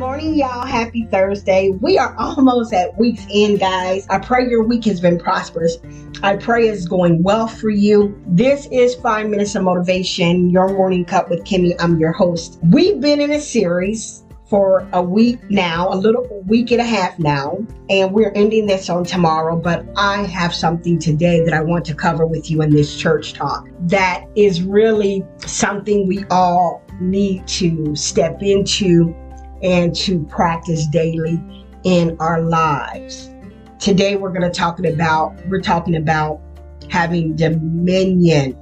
Morning, y'all. Happy Thursday. We are almost at week's end, guys. I pray your week has been prosperous. I pray it's going well for you. This is Five Minutes of Motivation, your morning cup with Kimmy. I'm your host. We've been in a series for a week now, a little week and a half now, and we're ending this on tomorrow. But I have something today that I want to cover with you in this church talk that is really something we all need to step into and to practice daily in our lives. Today we're going to talk about we're talking about having dominion.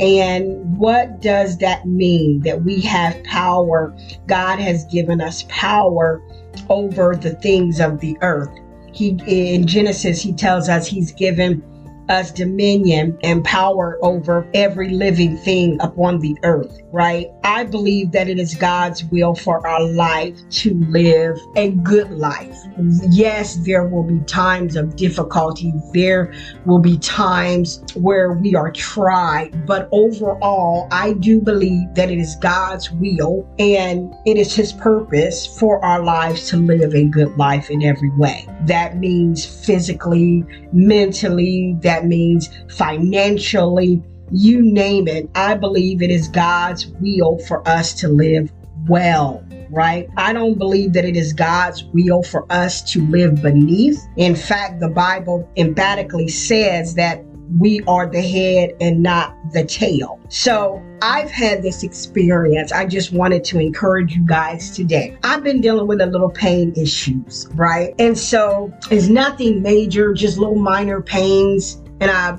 And what does that mean? That we have power. God has given us power over the things of the earth. He in Genesis he tells us he's given us dominion and power over every living thing upon the earth, right? I believe that it is God's will for our life to live a good life. Yes, there will be times of difficulty. There will be times where we are tried, but overall, I do believe that it is God's will and it is his purpose for our lives to live a good life in every way. That means physically, mentally, that that means financially, you name it. I believe it is God's will for us to live well right? I don't believe that it is God's will for us to live beneath. In fact, the Bible emphatically says that we are the head and not the tail. So I've had this experience. I just wanted to encourage you guys today. I've been dealing with a little pain issues, right? And so it's nothing major, just little minor pains and I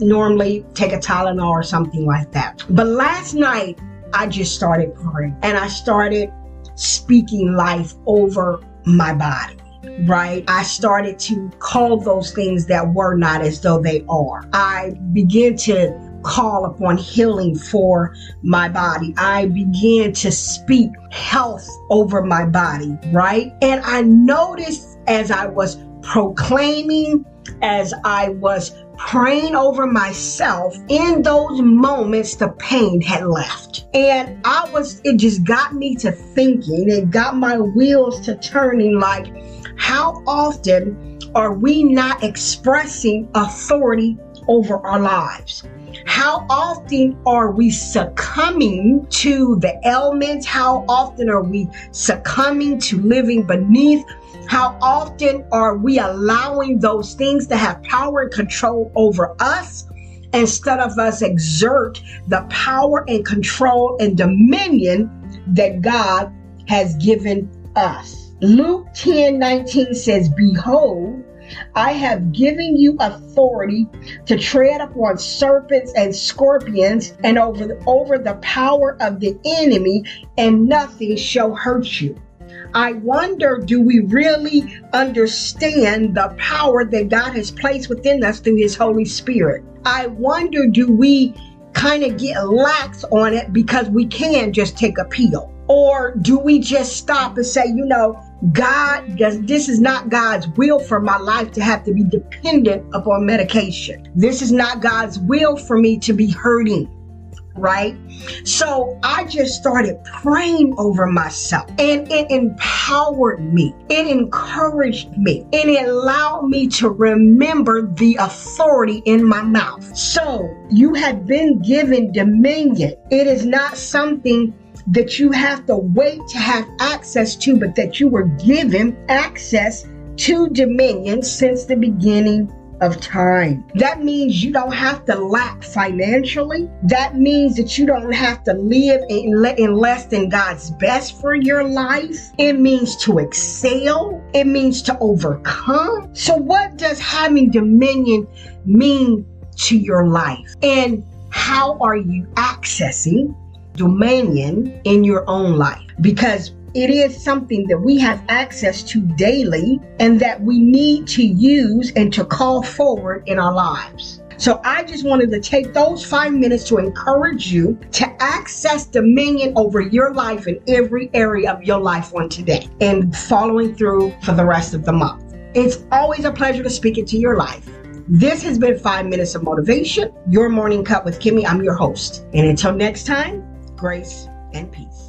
normally take a Tylenol or something like that. But last night, I just started praying and I started speaking life over my body. Right? I started to call those things that were not as though they are. I began to call upon healing for my body. I began to speak health over my body, right? And I noticed as I was proclaiming, as I was praying over myself, in those moments, the pain had left. And I was, it just got me to thinking, it got my wheels to turning like, how often are we not expressing authority over our lives? How often are we succumbing to the ailments? How often are we succumbing to living beneath how often are we allowing those things to have power and control over us instead of us exert the power and control and dominion that God has given us? Luke 10 19 says, Behold, I have given you authority to tread upon serpents and scorpions and over the, over the power of the enemy, and nothing shall hurt you. I wonder do we really understand the power that God has placed within us through His Holy Spirit? I wonder do we kind of get lax on it because we can just take a pill? Or do we just stop and say, you know, God this is not God's will for my life to have to be dependent upon medication. This is not God's will for me to be hurting right? So I just started praying over myself and it empowered me. It encouraged me and it allowed me to remember the authority in my mouth. So you have been given dominion. It is not something that you have to wait to have access to, but that you were given access to dominion since the beginning of time. That means you don't have to lack financially. That means that you don't have to live in, in less than God's best for your life. It means to excel. It means to overcome. So what does having dominion mean to your life? And how are you accessing dominion in your own life? Because it is something that we have access to daily and that we need to use and to call forward in our lives. So I just wanted to take those five minutes to encourage you to access dominion over your life in every area of your life on today and following through for the rest of the month. It's always a pleasure to speak into your life. This has been Five Minutes of Motivation, your morning cup with Kimmy. I'm your host. And until next time, grace and peace.